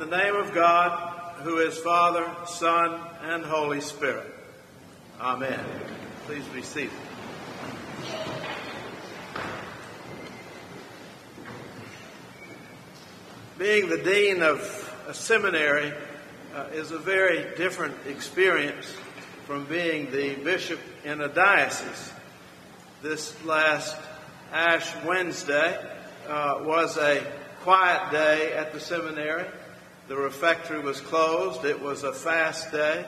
the name of God, who is Father, Son, and Holy Spirit. Amen. Please be seated. Being the dean of a seminary uh, is a very different experience from being the bishop in a diocese. This last Ash Wednesday uh, was a quiet day at the seminary. The refectory was closed. It was a fast day.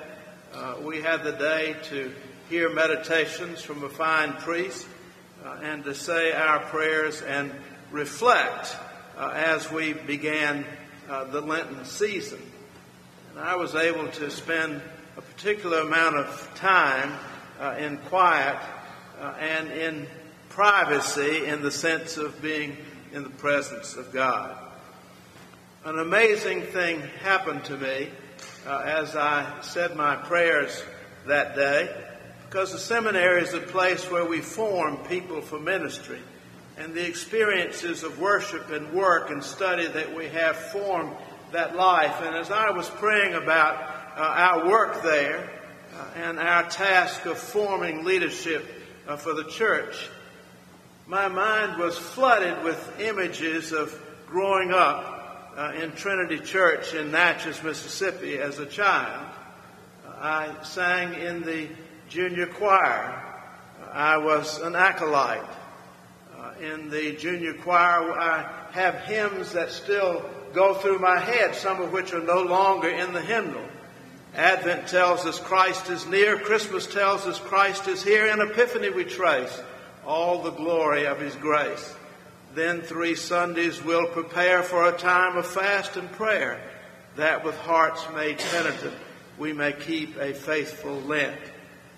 Uh, we had the day to hear meditations from a fine priest uh, and to say our prayers and reflect uh, as we began uh, the Lenten season. And I was able to spend a particular amount of time uh, in quiet uh, and in privacy in the sense of being in the presence of God. An amazing thing happened to me uh, as I said my prayers that day because the seminary is a place where we form people for ministry and the experiences of worship and work and study that we have form that life. And as I was praying about uh, our work there uh, and our task of forming leadership uh, for the church, my mind was flooded with images of growing up uh, in Trinity Church in Natchez, Mississippi as a child. Uh, I sang in the junior choir. Uh, I was an acolyte uh, in the junior choir, I have hymns that still go through my head, some of which are no longer in the hymnal. Advent tells us Christ is near. Christmas tells us Christ is here. In Epiphany, we trace all the glory of His grace. Then three Sundays we'll prepare for a time of fast and prayer, that with hearts made penitent we may keep a faithful Lent.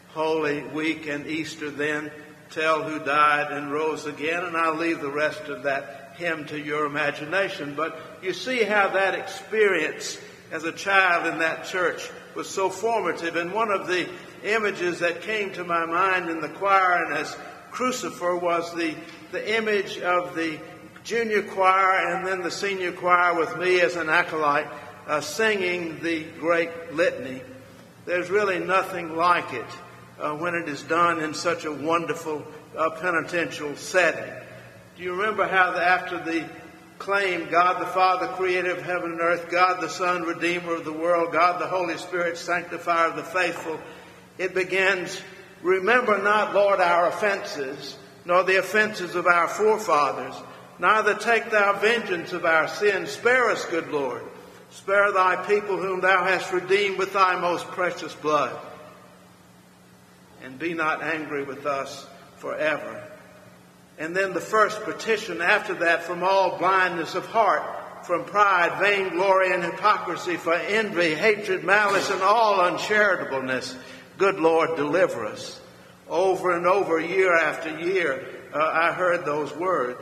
Holy Week and Easter then tell who died and rose again, and I'll leave the rest of that hymn to your imagination. But you see how that experience as a child in that church was so formative. And one of the images that came to my mind in the choir and as crucifer was the, the image of the junior choir and then the senior choir with me as an acolyte uh, singing the great litany. There's really nothing like it uh, when it is done in such a wonderful uh, penitential setting. Do you remember how the, after the claim, God the Father, creator of heaven and earth, God the Son, redeemer of the world, God the Holy Spirit, sanctifier of the faithful, it begins, remember not, Lord, our offenses, nor the offenses of our forefathers, neither take thou vengeance of our sins. Spare us, good Lord. Spare thy people whom thou hast redeemed with thy most precious blood and be not angry with us forever. And then the first petition after that from all blindness of heart, from pride, vainglory, and hypocrisy, for envy, hatred, malice, and all uncharitableness. Good Lord, deliver us. Over and over, year after year, uh, I heard those words.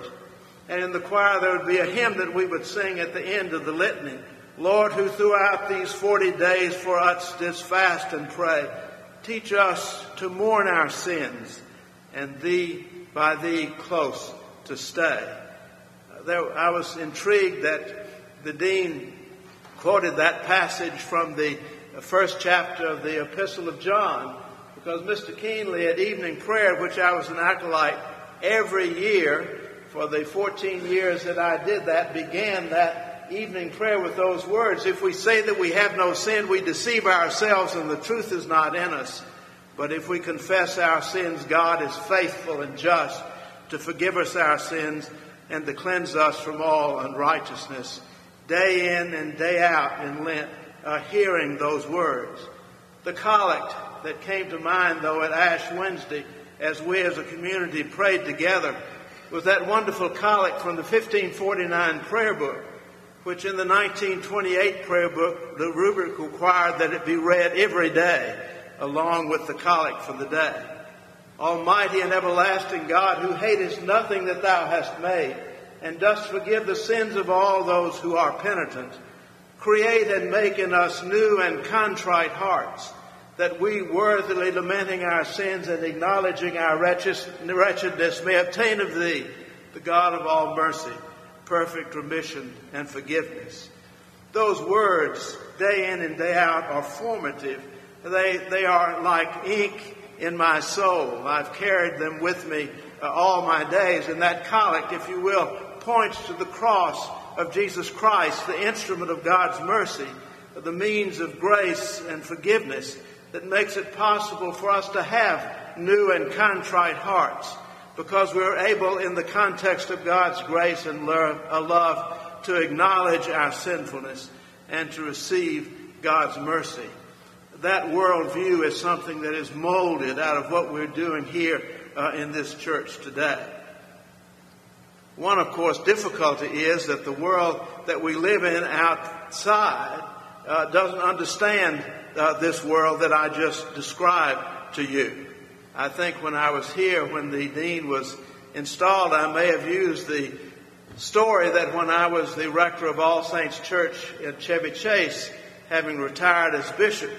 And in the choir, there would be a hymn that we would sing at the end of the litany. Lord, who throughout these 40 days for us didst fast and pray, Teach us to mourn our sins and thee by thee close to stay. There, I was intrigued that the dean quoted that passage from the first chapter of the Epistle of John because Mr. Keenley at evening prayer, which I was an acolyte every year for the 14 years that I did that, began that evening prayer with those words. If we say that we have no sin, we deceive ourselves and the truth is not in us. But if we confess our sins, God is faithful and just to forgive us our sins and to cleanse us from all unrighteousness. Day in and day out in Lent, uh, hearing those words. The collect that came to mind, though, at Ash Wednesday, as we as a community prayed together, was that wonderful collect from the 1549 prayer book which in the 1928 prayer book, the rubric required that it be read every day along with the collect for the day. Almighty and everlasting God, who hatest nothing that thou hast made, and dost forgive the sins of all those who are penitent, create and make in us new and contrite hearts, that we, worthily lamenting our sins and acknowledging our wretchedness, may obtain of thee, the God of all mercy, perfect remission and forgiveness. Those words, day in and day out, are formative. They, they are like ink in my soul. I've carried them with me uh, all my days. And that collect, if you will, points to the cross of Jesus Christ, the instrument of God's mercy, the means of grace and forgiveness that makes it possible for us to have new and contrite hearts because we're able, in the context of God's grace and uh, love, to acknowledge our sinfulness and to receive God's mercy. That worldview is something that is molded out of what we're doing here uh, in this church today. One, of course, difficulty is that the world that we live in outside uh, doesn't understand uh, this world that I just described to you. I think when I was here, when the dean was installed, I may have used the story that when I was the rector of All Saints Church at Chevy Chase, having retired as bishop,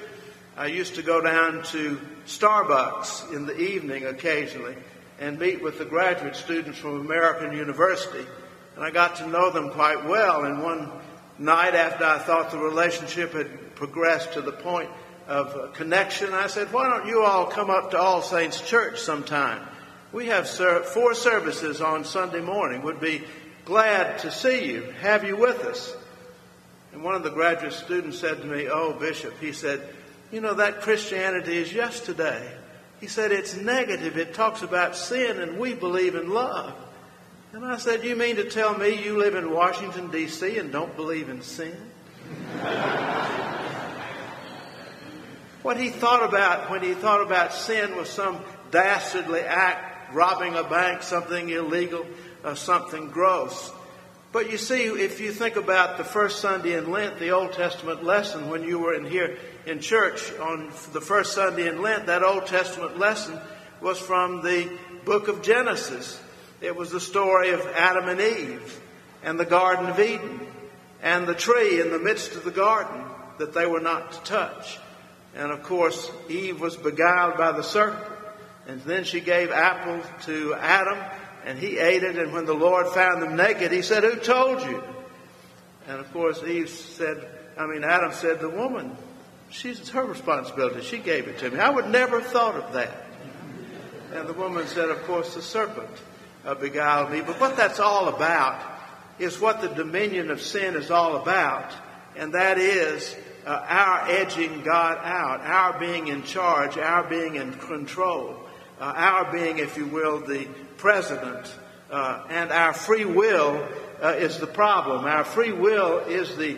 I used to go down to Starbucks in the evening occasionally and meet with the graduate students from American University. And I got to know them quite well. And one night after I thought the relationship had progressed to the point of connection, I said, why don't you all come up to All Saints Church sometime? We have four services on Sunday morning. Would be glad to see you, have you with us. And one of the graduate students said to me, Oh, Bishop, he said, you know, that Christianity is yesterday. He said, it's negative. It talks about sin, and we believe in love. And I said, You mean to tell me you live in Washington, D.C., and don't believe in sin? what he thought about when he thought about sin was some dastardly act, robbing a bank, something illegal, uh, something gross. But you see, if you think about the first Sunday in Lent, the Old Testament lesson, when you were in here in church on the first Sunday in Lent, that Old Testament lesson was from the book of Genesis. It was the story of Adam and Eve and the Garden of Eden and the tree in the midst of the garden that they were not to touch. And of course, Eve was beguiled by the serpent. And then she gave apple to Adam and he ate it. And when the Lord found them naked, he said, Who told you? And of course, Eve said, I mean, Adam said, The woman. She's her responsibility. She gave it to me. I would never have thought of that. And the woman said, Of course, the serpent uh, beguiled me. But what that's all about is what the dominion of sin is all about. And that is uh, our edging God out, our being in charge, our being in control, uh, our being, if you will, the president. Uh, and our free will uh, is the problem. Our free will is the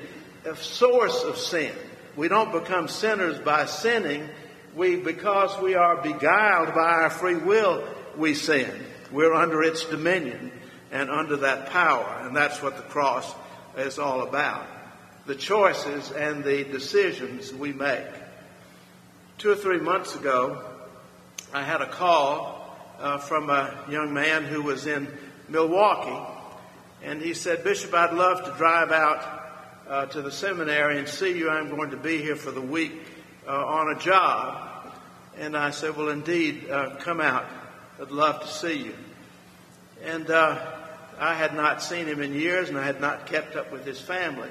uh, source of sin. We don't become sinners by sinning. We, because we are beguiled by our free will, we sin. We're under its dominion and under that power. And that's what the cross is all about. The choices and the decisions we make. Two or three months ago, I had a call uh, from a young man who was in Milwaukee. And he said, Bishop, I'd love to drive out uh, to the seminary and see you. I'm going to be here for the week uh, on a job. And I said, Well, indeed, uh, come out. I'd love to see you. And uh, I had not seen him in years and I had not kept up with his family.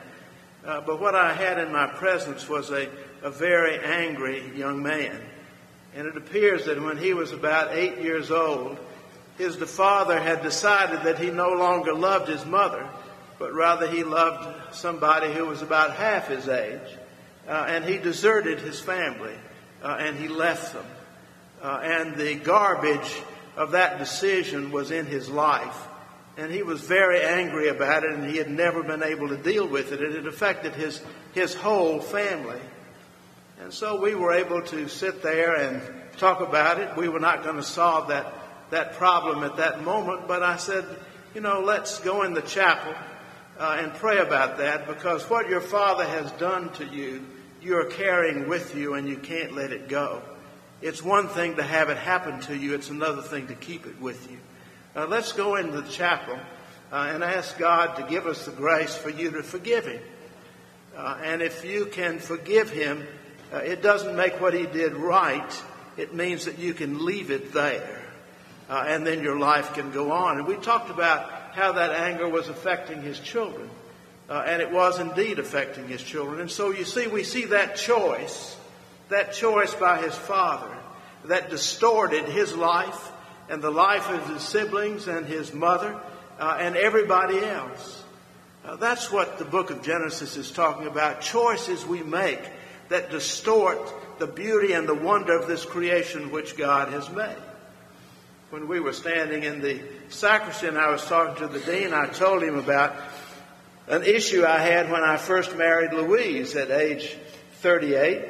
Uh, but what I had in my presence was a, a very angry young man. And it appears that when he was about eight years old, his father had decided that he no longer loved his mother but rather he loved somebody who was about half his age. Uh, and he deserted his family uh, and he left them. Uh, and the garbage of that decision was in his life. And he was very angry about it and he had never been able to deal with it. And it affected his, his whole family. And so we were able to sit there and talk about it. We were not going to solve that, that problem at that moment, but I said, you know, let's go in the chapel uh, and pray about that because what your father has done to you, you're carrying with you and you can't let it go. It's one thing to have it happen to you, it's another thing to keep it with you. Uh, let's go into the chapel uh, and ask God to give us the grace for you to forgive him. Uh, and if you can forgive him, uh, it doesn't make what he did right. It means that you can leave it there. Uh, and then your life can go on. And we talked about how that anger was affecting his children. Uh, and it was indeed affecting his children. And so you see, we see that choice, that choice by his father, that distorted his life and the life of his siblings and his mother uh, and everybody else. Uh, that's what the book of Genesis is talking about. Choices we make that distort the beauty and the wonder of this creation which God has made. When we were standing in the sacristy and I was talking to the dean, I told him about an issue I had when I first married Louise at age 38.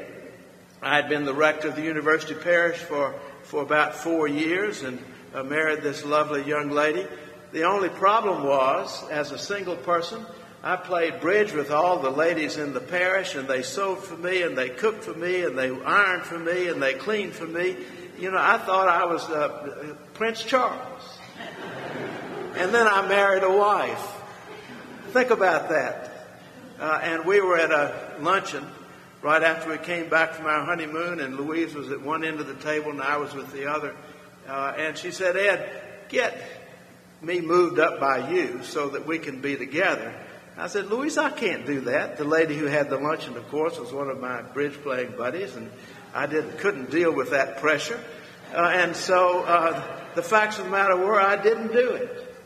I had been the rector of the university parish for, for about four years and uh, married this lovely young lady. The only problem was, as a single person, I played bridge with all the ladies in the parish, and they sewed for me, and they cooked for me, and they ironed for me, and they cleaned for me. You know, I thought I was uh, Prince Charles. And then I married a wife. Think about that. Uh, and we were at a luncheon right after we came back from our honeymoon, and Louise was at one end of the table, and I was with the other. Uh, and she said, Ed, get me moved up by you so that we can be together. I said, Louise, I can't do that. The lady who had the luncheon, of course, was one of my bridge playing buddies, and I didn't, couldn't deal with that pressure. Uh, and so uh, the facts of the matter were I didn't do it.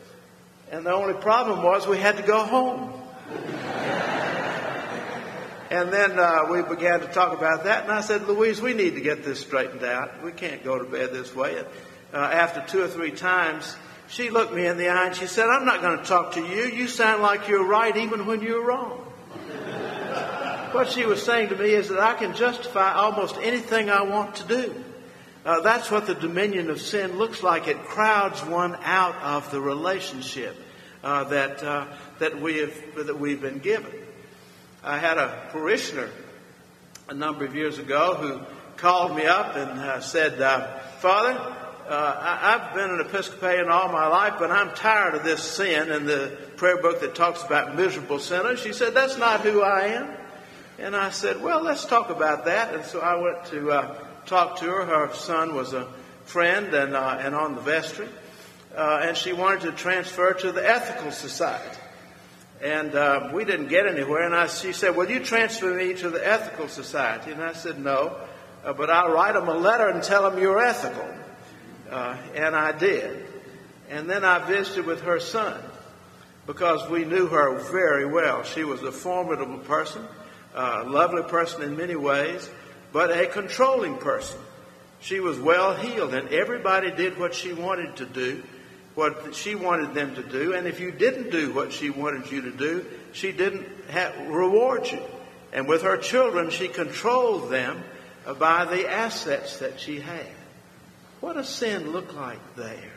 And the only problem was we had to go home. and then uh, we began to talk about that, and I said, Louise, we need to get this straightened out. We can't go to bed this way. And, uh, after two or three times, she looked me in the eye and she said, I'm not going to talk to you. You sound like you're right even when you're wrong. what she was saying to me is that I can justify almost anything I want to do. Uh, that's what the dominion of sin looks like. It crowds one out of the relationship uh, that uh, that we have that we've been given. I had a parishioner a number of years ago who called me up and uh, said, uh, "Father, I, have been an Episcopalian all my life, but I'm tired of this sin in the prayer book that talks about miserable sinners. She said, That's not who I am. And I said, Well, let's talk about that. And so I went to uh, talk to her. Her son was a friend and, uh, and on the vestry. Uh, and she wanted to transfer to the Ethical Society. And uh, we didn't get anywhere. And I, she said, Will you transfer me to the Ethical Society? And I said, No. Uh, but I'll write them a letter and tell them you're ethical. Uh, and I did. And then I visited with her son because we knew her very well. She was a formidable person, a lovely person in many ways, but a controlling person. She was well heeled, and everybody did what she wanted to do, what she wanted them to do. And if you didn't do what she wanted you to do, she didn't reward you. And with her children, she controlled them by the assets that she had. What does sin look like there?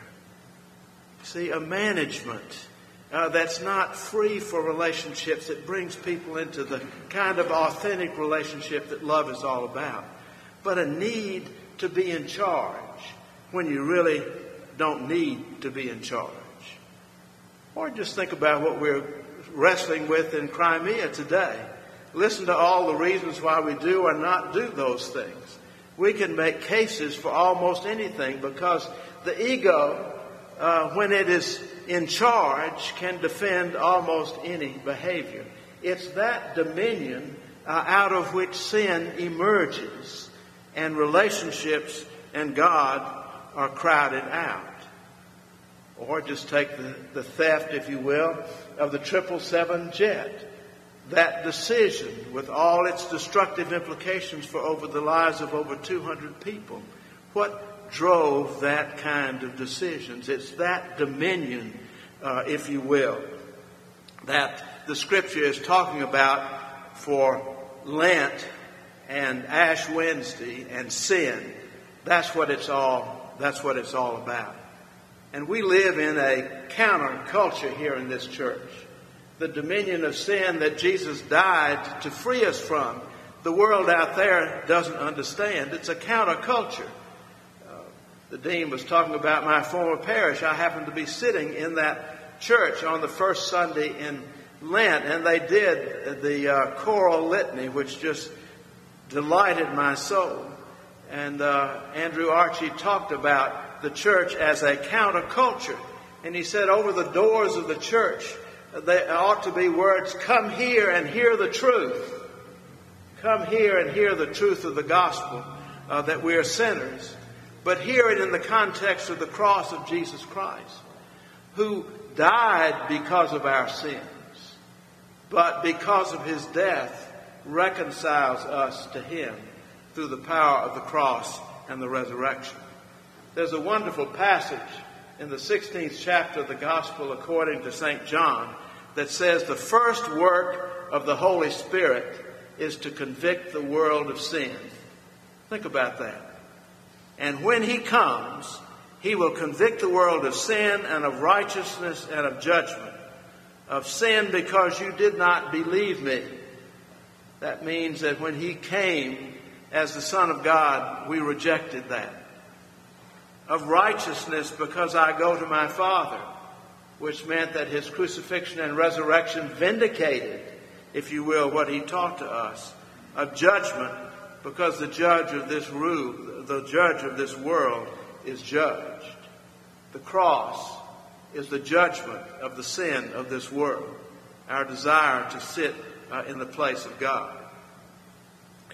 See, a management uh, that's not free for relationships, that brings people into the kind of authentic relationship that love is all about, but a need to be in charge when you really don't need to be in charge. Or just think about what we're wrestling with in Crimea today. Listen to all the reasons why we do or not do those things we can make cases for almost anything because the ego, uh, when it is in charge, can defend almost any behavior. It's that dominion uh, out of which sin emerges, and relationships and God are crowded out. Or just take the, the theft, if you will, of the 777 jet that decision with all its destructive implications for over the lives of over 200 people. What drove that kind of decisions? It's that dominion, uh, if you will, that the scripture is talking about for Lent and Ash Wednesday and sin. That's what it's all, that's what it's all about. And we live in a counterculture here in this church the dominion of sin that Jesus died to free us from. The world out there doesn't understand. It's a counterculture. Uh, the dean was talking about my former parish. I happened to be sitting in that church on the first Sunday in Lent, and they did the uh, choral litany, which just delighted my soul. And uh, Andrew Archie talked about the church as a counterculture. And he said over the doors of the church they ought to be words, come here and hear the truth. Come here and hear the truth of the gospel uh, that we are sinners. But hear it in the context of the cross of Jesus Christ, who died because of our sins, but because of his death reconciles us to him through the power of the cross and the resurrection. There's a wonderful passage in the 16th chapter of the Gospel according to St. John that says the first work of the Holy Spirit is to convict the world of sin. Think about that. And when he comes, he will convict the world of sin and of righteousness and of judgment. Of sin because you did not believe me. That means that when he came as the Son of God, we rejected that. Of righteousness because I go to my Father, which meant that his crucifixion and resurrection vindicated, if you will, what he taught to us. Of judgment because the judge of this rule, the judge of this world is judged. The cross is the judgment of the sin of this world, our desire to sit uh, in the place of God.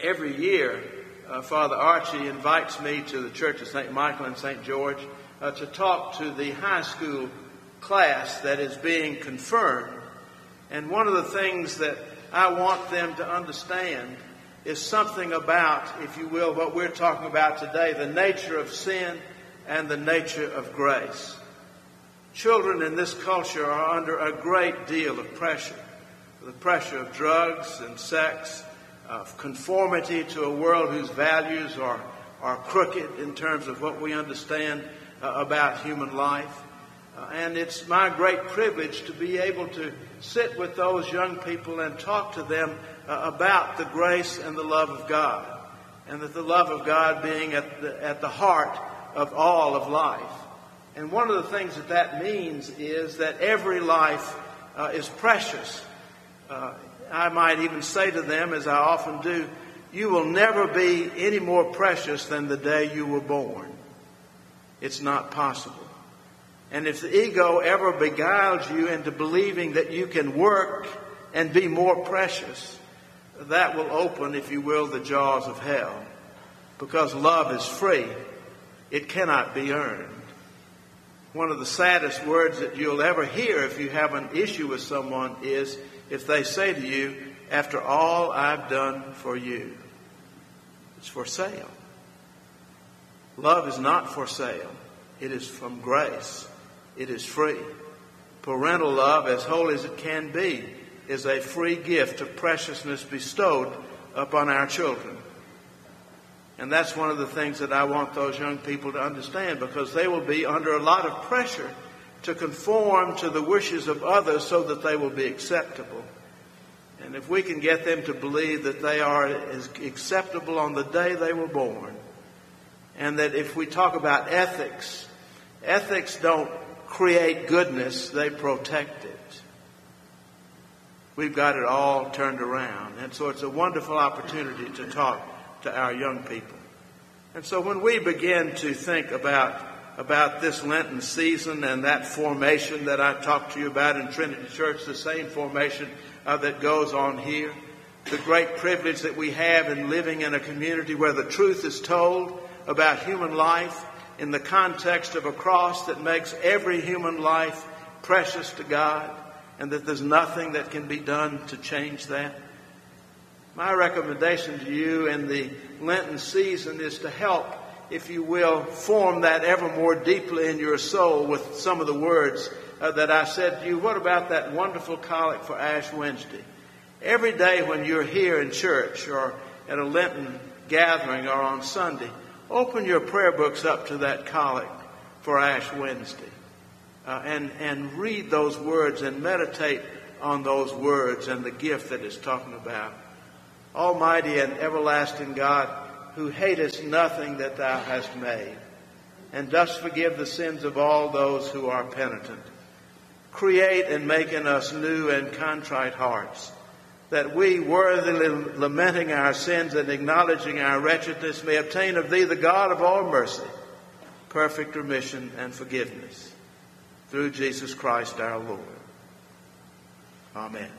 Every year, uh, Father Archie invites me to the Church of St. Michael and St. George uh, to talk to the high school class that is being confirmed. And one of the things that I want them to understand is something about, if you will, what we're talking about today the nature of sin and the nature of grace. Children in this culture are under a great deal of pressure the pressure of drugs and sex, of conformity to a world whose values are, are crooked in terms of what we understand uh, about human life. Uh, and it's my great privilege to be able to sit with those young people and talk to them uh, about the grace and the love of God, and that the love of God being at the, at the heart of all of life. And one of the things that that means is that every life uh, is precious. Uh, I might even say to them, as I often do, you will never be any more precious than the day you were born. It's not possible. And if the ego ever beguiles you into believing that you can work and be more precious, that will open, if you will, the jaws of hell. Because love is free, it cannot be earned. One of the saddest words that you'll ever hear if you have an issue with someone is if they say to you, After all I've done for you, it's for sale. Love is not for sale, it is from grace, it is free. Parental love, as holy as it can be, is a free gift of preciousness bestowed upon our children. And that's one of the things that I want those young people to understand because they will be under a lot of pressure to conform to the wishes of others so that they will be acceptable. And if we can get them to believe that they are as acceptable on the day they were born, and that if we talk about ethics, ethics don't create goodness, they protect it we've got it all turned around. And so it's a wonderful opportunity to talk to our young people. And so when we begin to think about about this Lenten season and that formation that I talked to you about in Trinity Church, the same formation uh, that goes on here, the great privilege that we have in living in a community where the truth is told about human life in the context of a cross that makes every human life precious to God and that there's nothing that can be done to change that? My recommendation to you in the Lenten season is to help, if you will, form that ever more deeply in your soul with some of the words uh, that I said to you. What about that wonderful collect for Ash Wednesday? Every day when you're here in church or at a Lenten gathering or on Sunday, open your prayer books up to that collect for Ash Wednesday uh, and, and read those words and meditate on those words and the gift that it's talking about. Almighty and everlasting God, who hatest nothing that thou hast made, and dost forgive the sins of all those who are penitent. Create and make in us new and contrite hearts, that we, worthily lamenting our sins and acknowledging our wretchedness, may obtain of thee, the God of all mercy, perfect remission and forgiveness through Jesus Christ our Lord. Amen.